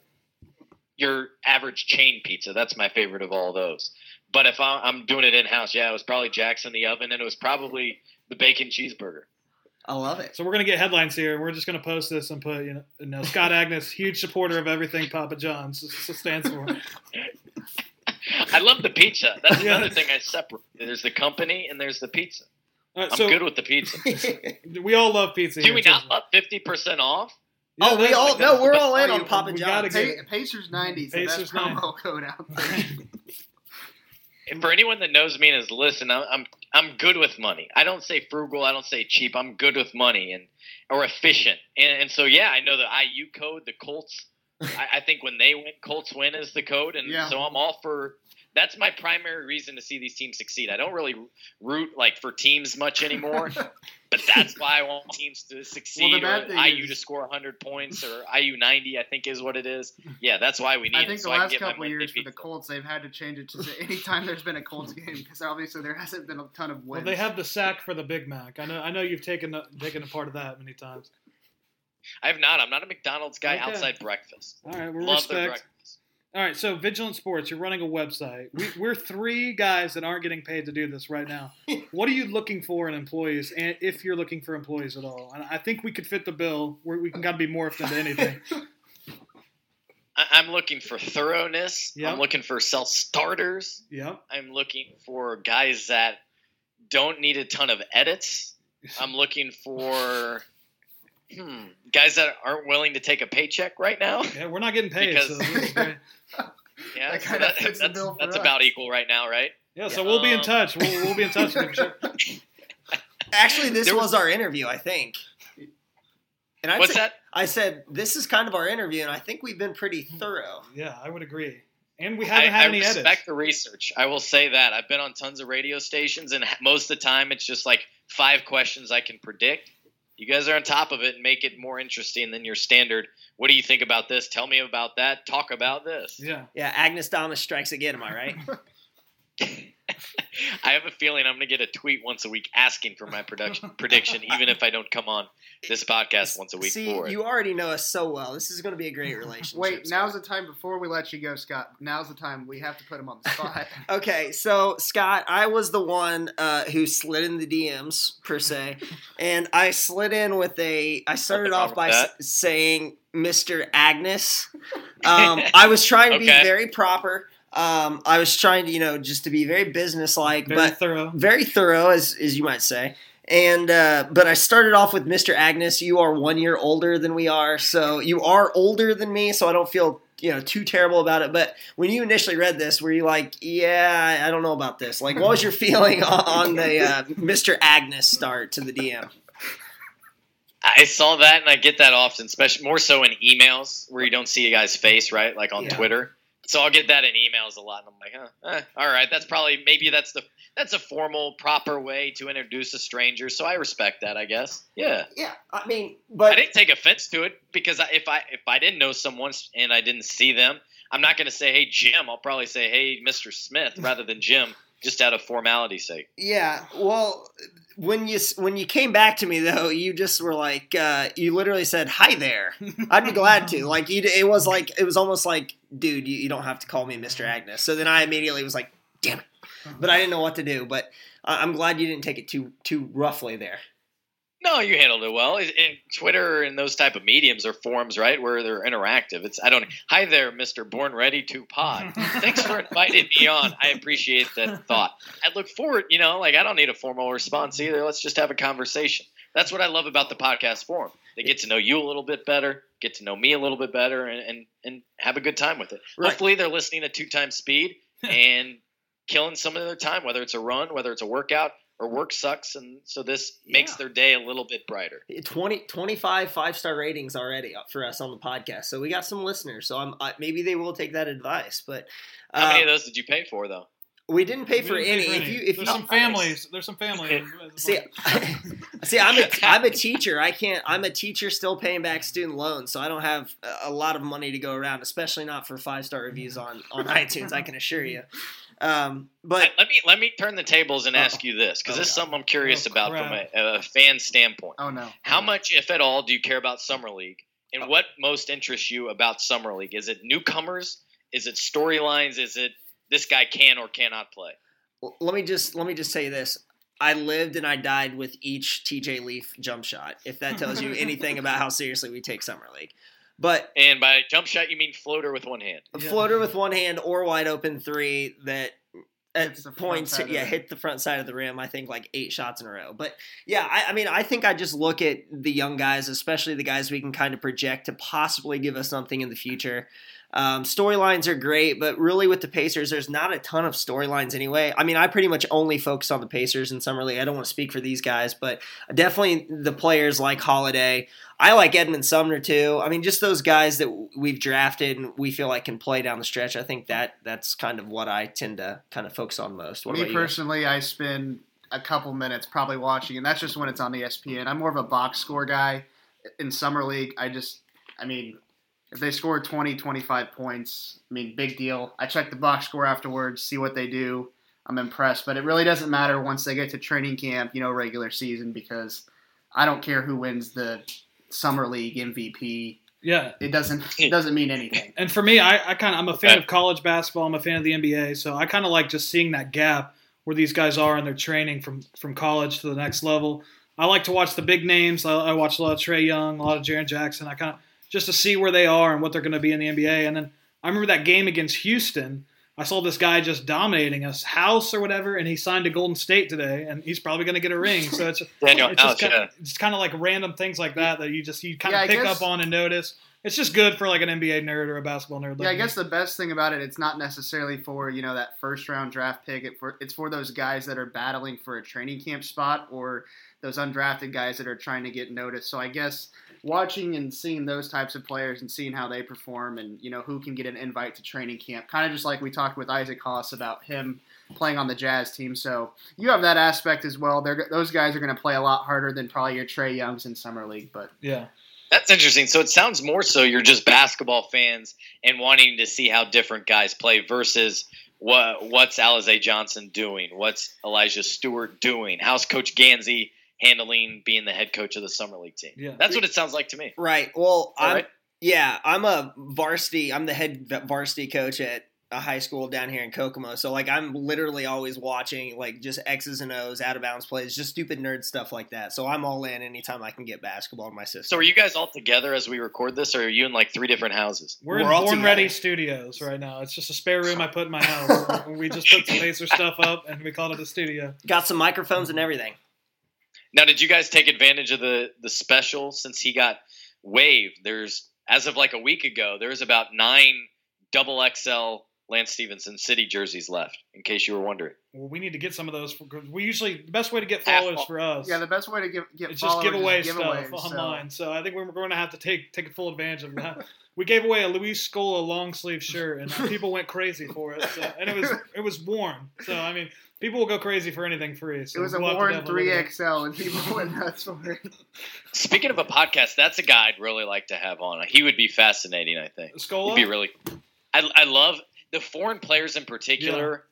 your average chain pizza. That's my favorite of all those. But if I, I'm doing it in house, yeah, it was probably Jack's in the oven, and it was probably the bacon cheeseburger. I love it. So we're gonna get headlines here. We're just gonna post this and put you know, you know Scott Agness, huge supporter of everything Papa John's s- s- stands for. [LAUGHS] I love the pizza. That's Yeah. another thing I separate. There's the company and there's the pizza. All right, I'm good with the pizza. [LAUGHS] [LAUGHS] we all love pizza. Do we too. not love fifty percent off? Yeah, oh, we that's- all no, we're all in on Papa John's. Pa- Pacers 90s, the Pacers best promo code out there. [LAUGHS] And for anyone that knows me and has listened, I'm, I'm I'm good with money. I don't say frugal. I don't say cheap. I'm good with money and or efficient. And, and so yeah, I know the IU code. The Colts. I, I think when they win, Colts win is the code, and Yeah. so I'm all for. That's my primary reason to see these teams succeed. I don't really root like for teams much anymore, [LAUGHS] but that's why I want teams to succeed. bad or thing IU is- to score 100 points, or IU 90, I think is what it is. Yeah, that's why we need I think so the I can last couple years for the. Colts, they've had to change it to say anytime there's been a Colts [LAUGHS] game because obviously there hasn't been a ton of wins. Well, they have the sack for the Big Mac. I know. I know you've taken taken a part of that many times. I have not. I'm not a McDonald's guy Okay. outside breakfast. All right, we Love their respect. Breakfast. All right, so Vigilant Sports, you're running a website. We, we're three guys that aren't getting paid to do this right now. [LAUGHS] What are you looking for in employees, and if you're looking for employees at all? And I think we could fit the bill. We're, we can got to be morphed into anything. [LAUGHS] I- I'm looking for thoroughness. Yep. I'm looking for self starters. Yep. I'm looking for guys that don't need a ton of edits. [LAUGHS] I'm looking for hmm, [CLEARS THROAT] guys that aren't willing to take a paycheck right now. Yeah, we're not getting paid. Because- so this is great. [LAUGHS] Yeah, That so that- fits that's, that's about equal right now, right? Yeah, so we'll be in Um, touch. We'll, we'll be in touch. [LAUGHS] Actually, this There was was- our interview, I think. And I'd What's say- that? I said this is kind of our interview, and I think we've been pretty thorough. Yeah, I would agree. And we haven't had I any respect the research. I will say that I've been on tons of radio stations, and most of the time it's just like five questions I can predict. You guys are on top of it and make it more interesting than your standard. What do you think about this? Tell me about that. Talk about this. Yeah. Yeah, Agnes Thomas strikes again. Am I right? [LAUGHS] [LAUGHS] I have a feeling I'm going to get a tweet once a week asking for my production prediction, even if I don't come on this podcast once a week See, for you already know us so well. This is going to be a great [LAUGHS] relationship. Wait, Scott. now's the time before we let you go, Scott. Now's the time we have to put him on the spot. [LAUGHS] [LAUGHS] Okay, so Scott, I was the one uh, who slid in the DMs per se, and I slid in with a. I started off by s- saying Mr. Agness. Um, I was trying to be very proper. Um, I was trying to, you know, just to be very businesslike, Very but thorough. very thorough, as as you might say. And uh, but I started off with Mr. Agness. You are one year older than we are, so you are older than me. So I don't feel you know too terrible about it. But when you initially read this, were you like, yeah, I don't know about this? Like, what was your feeling [LAUGHS] on, the uh, Mr. Agness start to the DM? I saw that, and I get that often, especially more so in emails where you don't see a guy's face, right? Like on Yeah. Twitter. So I'll get that in emails a lot, and I'm like, huh, eh, all right, that's probably maybe that's the that's a formal, proper way to introduce a stranger. So I respect that, I guess. Yeah, Yeah, I mean, but I didn't take offense to it because I, if I if I didn't know someone and I didn't see them, I'm not going to say, hey Jim. I'll probably say, hey Mr. Smith, rather than Jim, just out of formality's sake. Yeah, well, when you when you came back to me though, you just were like, uh, you literally said, "Hi there." [LAUGHS] I'd be glad to. Like, you, it was like it was almost like, dude, you, you don't have to call me Mister mm-hmm. Agness. So then I immediately was like, damn it, uh-huh. but I didn't know what to do. But I- I'm glad you didn't take it too too roughly there. No, you handled it well. And Twitter and those type of mediums or forums, right, where they're interactive. It's I don't. Hi there, Mister Born Ready to Pod. [LAUGHS] Thanks for inviting me on. I appreciate that thought. I look forward. You know, like I don't need a formal response either. Let's just have a conversation. That's what I love about the podcast forum. They get to know you a little bit better, get to know me a little bit better, and and, and have a good time with it. Right. Hopefully, they're listening at two times speed [LAUGHS] and killing some of their time, whether it's a run, whether it's a workout, or work sucks, and so this makes Yeah. their day a little bit brighter. 20, 25 five star ratings already for us on the podcast. So we got some listeners. So I'm I, maybe they will take that advice. But uh, How many of those did you pay for, though? We didn't pay We for didn't any. pay for If you if there's you some families, there's some family. See, [LAUGHS] see, I'm a, [LAUGHS] I'm a teacher. I can't. I'm a teacher still paying back student loans, so I don't have a- a lot of money to go around, especially not for five star reviews on on [LAUGHS] iTunes. I can assure you. Um, but I- let me let me turn the tables and Oh. ask you this because Oh, this is something I'm curious Oh, about from a, a fan standpoint. oh no. How much, if at all, do you care about summer league, and Oh. what most interests you about summer league? Is it newcomers? Is it storylines? Is it this guy can or cannot play? l- let me just let me just say this. I lived and I died with each TJ Leaf jump shot. If that tells you anything about how seriously we take summer league, but And by jump shot, you mean floater with one hand. a floater with one hand or wide open three that at Hits the front points side of the yeah hit the front side of the rim i think like eight shots in a row but yeah I, I mean i think i just look at the young guys especially the guys we can kind of project to possibly give us something in the future um, storylines are great but really with the pacers there's not a ton of storylines anyway i mean i pretty much only focus on the pacers in summer league i don't want to speak for these guys but definitely the players like holiday I like Edmond Sumner too. I mean, just those guys that we've drafted and we feel like can play down the stretch. I think that that's kind of what I tend to kind of focus on most. What Me about you? personally, I spend a couple minutes probably watching, and that's just when it's on E ESPN. I'm more of a box score guy in summer league. I just, I mean, if they score 20, 25 points, I mean, big deal. I check the box score afterwards, see what they do. I'm impressed, but it really doesn't matter once they get to training camp, you know, regular season, because I don't care who wins the summer league MVP. Yeah, It doesn't, it doesn't mean anything. and for me, I, I kind of I'm a fan of college basketball. I'm a fan of the NBA, so I kind of like just seeing that gap where these guys are in their training from from college to the next level. I like to watch the big names. I, I watch a lot of Trae Young, a lot of Jaren Jackson. I kind of just to see where they are and what they're going to be in the NBA. And then I remember that game against Houston. I saw this guy just dominating us, House or whatever, and he signed to Golden State today, and he's probably going to get a ring. So it's [LAUGHS] Danuel it's House, just kind yeah. of, it's kind of like random things like that that you just you kind Yeah, of pick guess- up on and notice. It's just good for like an NBA nerd or a basketball nerd. Yeah, I like me. guess the best thing about it, it's not necessarily for you know that first round draft pick. It for, it's for those guys that are battling for a training camp spot or those undrafted guys that are trying to get noticed. So I guess watching and seeing those types of players and seeing how they perform and you know who can get an invite to training camp, kind of just like we talked with Isaac Haas about him playing on the Jazz team. So you have that aspect as well. They're, those guys are going to play a lot harder than probably your Trae Youngs in summer league, but. yeah. That's interesting. So it sounds more so you're just basketball fans and wanting to see how different guys play versus what what's Alize Johnson doing? What's Elijah Stewart doing? How's Coach Gansey handling being the head coach of the summer league team. Yeah. That's what it sounds like to me. Right. Well, I'm right. yeah, I'm a varsity. I'm the head varsity coach at a high school down here in Kokomo. So like, I'm literally always watching like just X's and O's, out of bounds plays, just stupid nerd stuff like that. So I'm all in anytime I can get basketball in my system. So are you guys all together as we record this, or are you in like three different houses? We're, We're all in Born together. Ready Studios right now. It's just a spare room I put in my house. [LAUGHS] we just put some Pacer stuff up and we called it a studio. Got some microphones and everything. Now, did you guys take advantage of the the special since he got waived? There's as of like a week ago, there's about nine double XL Lance Stephenson City jerseys left. In case you were wondering, Well, we need to get some of those. For, 'cause we usually the best way to get followers for us. Yeah, the best way to give get it's just followers giveaway stuff giveaways, so- online. So. I think we're, we're going to have to take take full advantage of that. we gave away a Luis Scola long sleeve shirt, and people went crazy for it. So, and it was it was warm. So I mean, people will go crazy for anything free. So It was a we'll Warren three XL, and people [LAUGHS] went nuts for it. speaking of a podcast, that's a guy I'd really like to have on. He would be fascinating. I think it. Scola. He'd be really. I, I love the foreign players in particular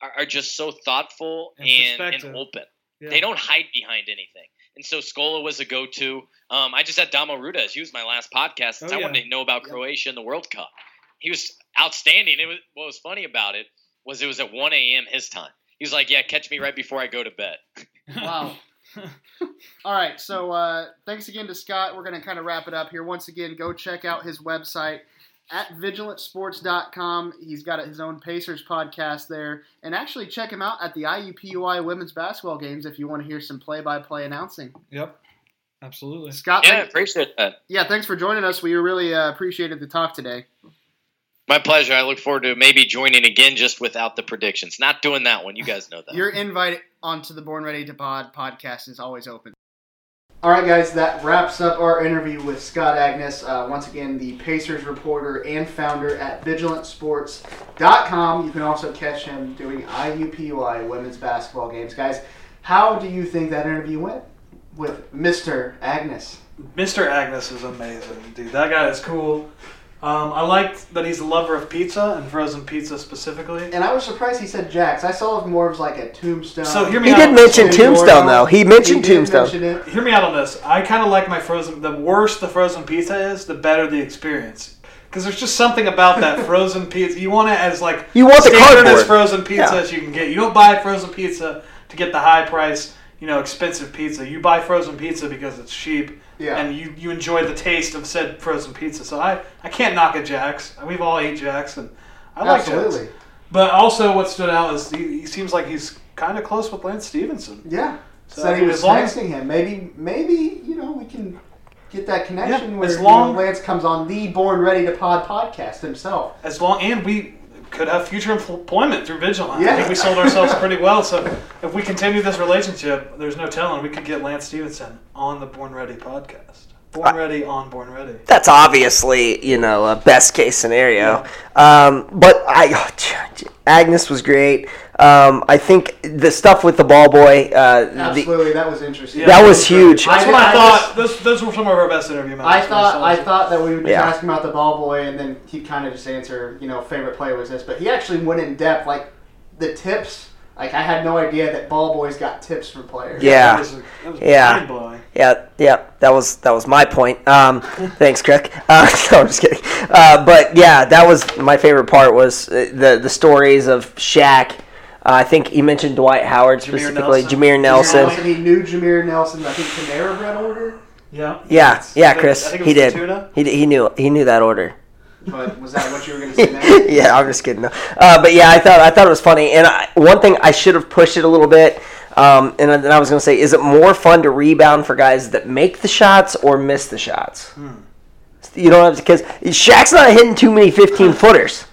are, are just so thoughtful And and, and, open. Yeah. They don't hide behind anything. And so Scola was a go-to. Um, I just had Damjan Rudez. He was my last podcast. since Oh, I yeah. wanted to know about Croatia and the World Cup. He was outstanding. It was what was funny about it was it was at 1 a.m. his time. He was like, "Yeah, catch me right before I go to bed." [LAUGHS] Wow. [LAUGHS] All right, so uh, thanks again to Scott. We're going to kind of wrap it up here. Once again, go check out his website at vigilantsports.com. He's got his own Pacers podcast there. And actually, check him out at the IUPUI women's basketball games if you want to hear some play by play announcing. Yep. Absolutely. Scott, Yeah, thank- appreciate that. yeah, thanks for joining us. We really uh, appreciated the talk today. My pleasure. I look forward to maybe joining again just without the predictions. Not doing that one. You guys know that. Your invite onto the Born Ready to Pod podcast is always open. All right, guys, that wraps up our interview with Scott Agness. Uh, once again, the Pacers reporter and founder at vigilantsports.com. You can also catch him doing IUPUI women's basketball games. Guys, how do you think that interview went with Mr. Agness? Mr. Agness is amazing, dude. That guy is cool. Um, I liked that he's a lover of pizza and frozen pizza specifically. And I was surprised he said Jack's. I saw it more as like a tombstone. So hear me He out. did mention Maybe Tombstone though. He mentioned did Tombstone. mention it. Hear me out on this. I kind of like my frozen. The worse the frozen pizza is, the better the experience. Because there's just something about that [LAUGHS] frozen pizza. You want it as like You want the standard cardboard. as frozen pizza Yeah. as you can get. You don't buy frozen pizza to get the high price, you know, expensive pizza. You buy frozen pizza because it's cheap. Yeah. And you, you enjoy the taste of said frozen pizza. So I, I can't knock a Jack's. We've all ate Jack's, and I like Jack's. Absolutely. But also, what stood out is he, he seems like he's kind of close with Lance Stephenson. Yeah. So, I he was as long as- texting him. Maybe, maybe you know we can get that connection Yeah, where as you long- know, Lance comes on the Born Ready to Pod podcast himself. as long and we could have future employment through Vigilant. Yeah. I think we sold ourselves pretty [LAUGHS] well. So if we continue this relationship, there's no telling we could get Lance Stephenson on the Born Ready podcast. Born Ready on Born Ready. That's obviously, you know, a best case scenario. Um, but I, Agness was great. Um, I think the stuff with the ball boy, uh, the, Absolutely, that was interesting. that was huge. That's I- what I, I thought. Those, those were some of our best interview moments. I thought I thought that we would just Yeah. ask him about the ball boy, and then he'd kind of just answer, you know, favorite play was this. But he actually went in depth, like the tips. Like I had no idea that ball boys got tips from players. Yeah. That was, that was Yeah. mind-blowing. Yeah, yeah, that was that was my point. Um, [LAUGHS] thanks, Crick. Uh, [LAUGHS] no, I'm just kidding. Uh, but yeah, that was my favorite part was uh, the the stories of Shaq. Uh, I think you mentioned Dwight Howard specifically, Nelson. Jameer Nelson. Nelson, he knew Jameer Nelson. I think Panera Bread order. Yeah. Yeah, yeah, Chris, I think it he was the did. tuna. He, d- he knew he knew that order. But was that what you were going to say next? [LAUGHS] yeah, I'm just kidding. Uh, but yeah, I thought I thought it was funny. And I, one thing I should have pushed it a little bit. Um, and then I was going to say, is it more fun to rebound for guys that make the shots or miss the shots? You know, because Shaq's not hitting too many 15 footers.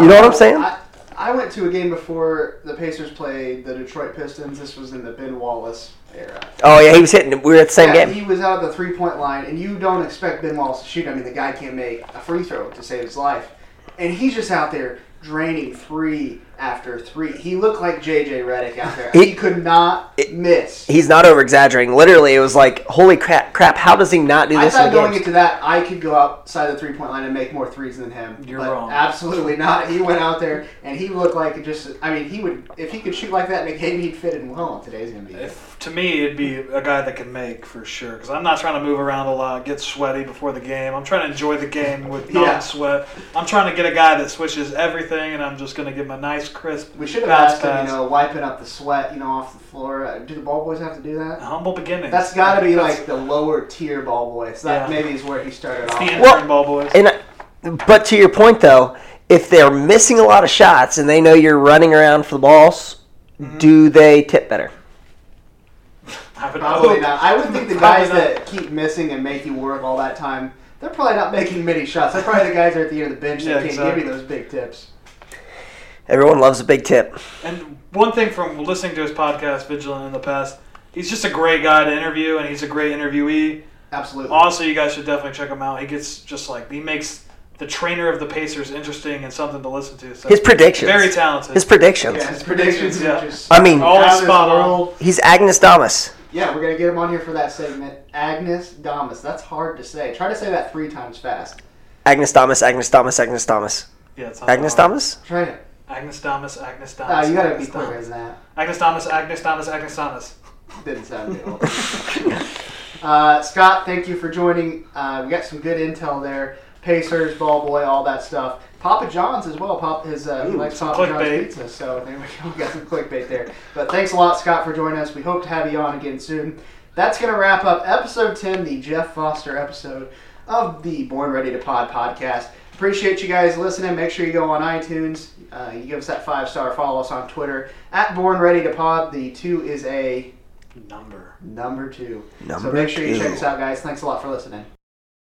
You know what I'm saying? I, I went to a game before the Pacers played the Detroit Pistons. This was in the Ben Wallace era. Oh yeah, he was hitting. We were at the same yeah, game. he was out at the three point line, and you don't expect Ben Wallace to shoot. I mean, the guy can't make a free throw to save his life, and he's just out there draining three after three. He looked like JJ Redick out there. He- He, could not miss. He's not over exaggerating. Literally, it was like, holy crap! Crap! How does he not do this? I this thought in going games? into that, I could go outside the three point line and make more threes than him. You're but wrong. Absolutely not. He went out there and he looked like just. I mean, he would if he could shoot like that in a game, he'd fit in well in today's NBA. If to me, it'd be a guy that can make for sure. Because I'm not trying to move around a lot, get sweaty before the game. I'm trying to enjoy the game with [LAUGHS] Yeah. non-sweat. I'm trying to get a guy that switches everything, and I'm just going to give him a nice, crisp. We should have bounce asked him, you know, wiping up the sweat, you know, off the floor. Uh, Do the ball boys have to do that? Humble beginnings. That's got to be That's- like the lower tier ball boys. That Yeah. maybe is where he started off. the Well- ball boys. And but to your point though, if they're missing a lot of shots and they know you're running around for the balls, Mm-hmm. do they tip better? [LAUGHS] I would Probably not. I would think the guys that keep missing and make you work all that time, they're probably not making many shots. They're probably the guys that are at the end of the bench that can't exactly. give you those big tips. Everyone loves a big tip. And one thing from listening to his podcast, Vigilant, in the past, he's just a great guy to interview, and he's a great interviewee. Absolutely. Also, you guys should definitely check him out. He gets just like he makes the trainer of the Pacers interesting and something to listen to. So His predictions. very talented. His predictions. Yeah, his predictions Yeah. just I mean, Always out of spot on. he's Agnes Damas. Yeah, we're gonna get him on here for that segment. Agnes Damas. That's hard to say. Try to say that three times fast. Agnes Damas, Agnes Damas, Agnes Damas. yeah, it's not Agnes hard. Damas? Try it. Agnes Damas, Agnes Ah, Damas. you gotta Agnes be quicker than that. Agnes Damas, Agnes Damas, Agnes Damas. [LAUGHS] Didn't sound good. uh, Scott, thank you for joining. Uh, we got some good intel there. Pacers, ball boy, all that stuff. Papa John's as well. Pop his uh, he Ooh, likes Papa John's clickbait. pizza. So there we go. [LAUGHS] We got some clickbait there. But thanks a lot, Scott, for joining us. We hope to have you on again soon. That's gonna wrap up episode ten, the Jeff Foster episode of the Born Ready to Pod podcast. Appreciate you guys listening. Make sure you go on iTunes. Uh, you give us that five star. Follow us on Twitter at Born Ready to Pod. The two is a Number. number two. so make sure you check two. us out, guys. Thanks a lot for listening.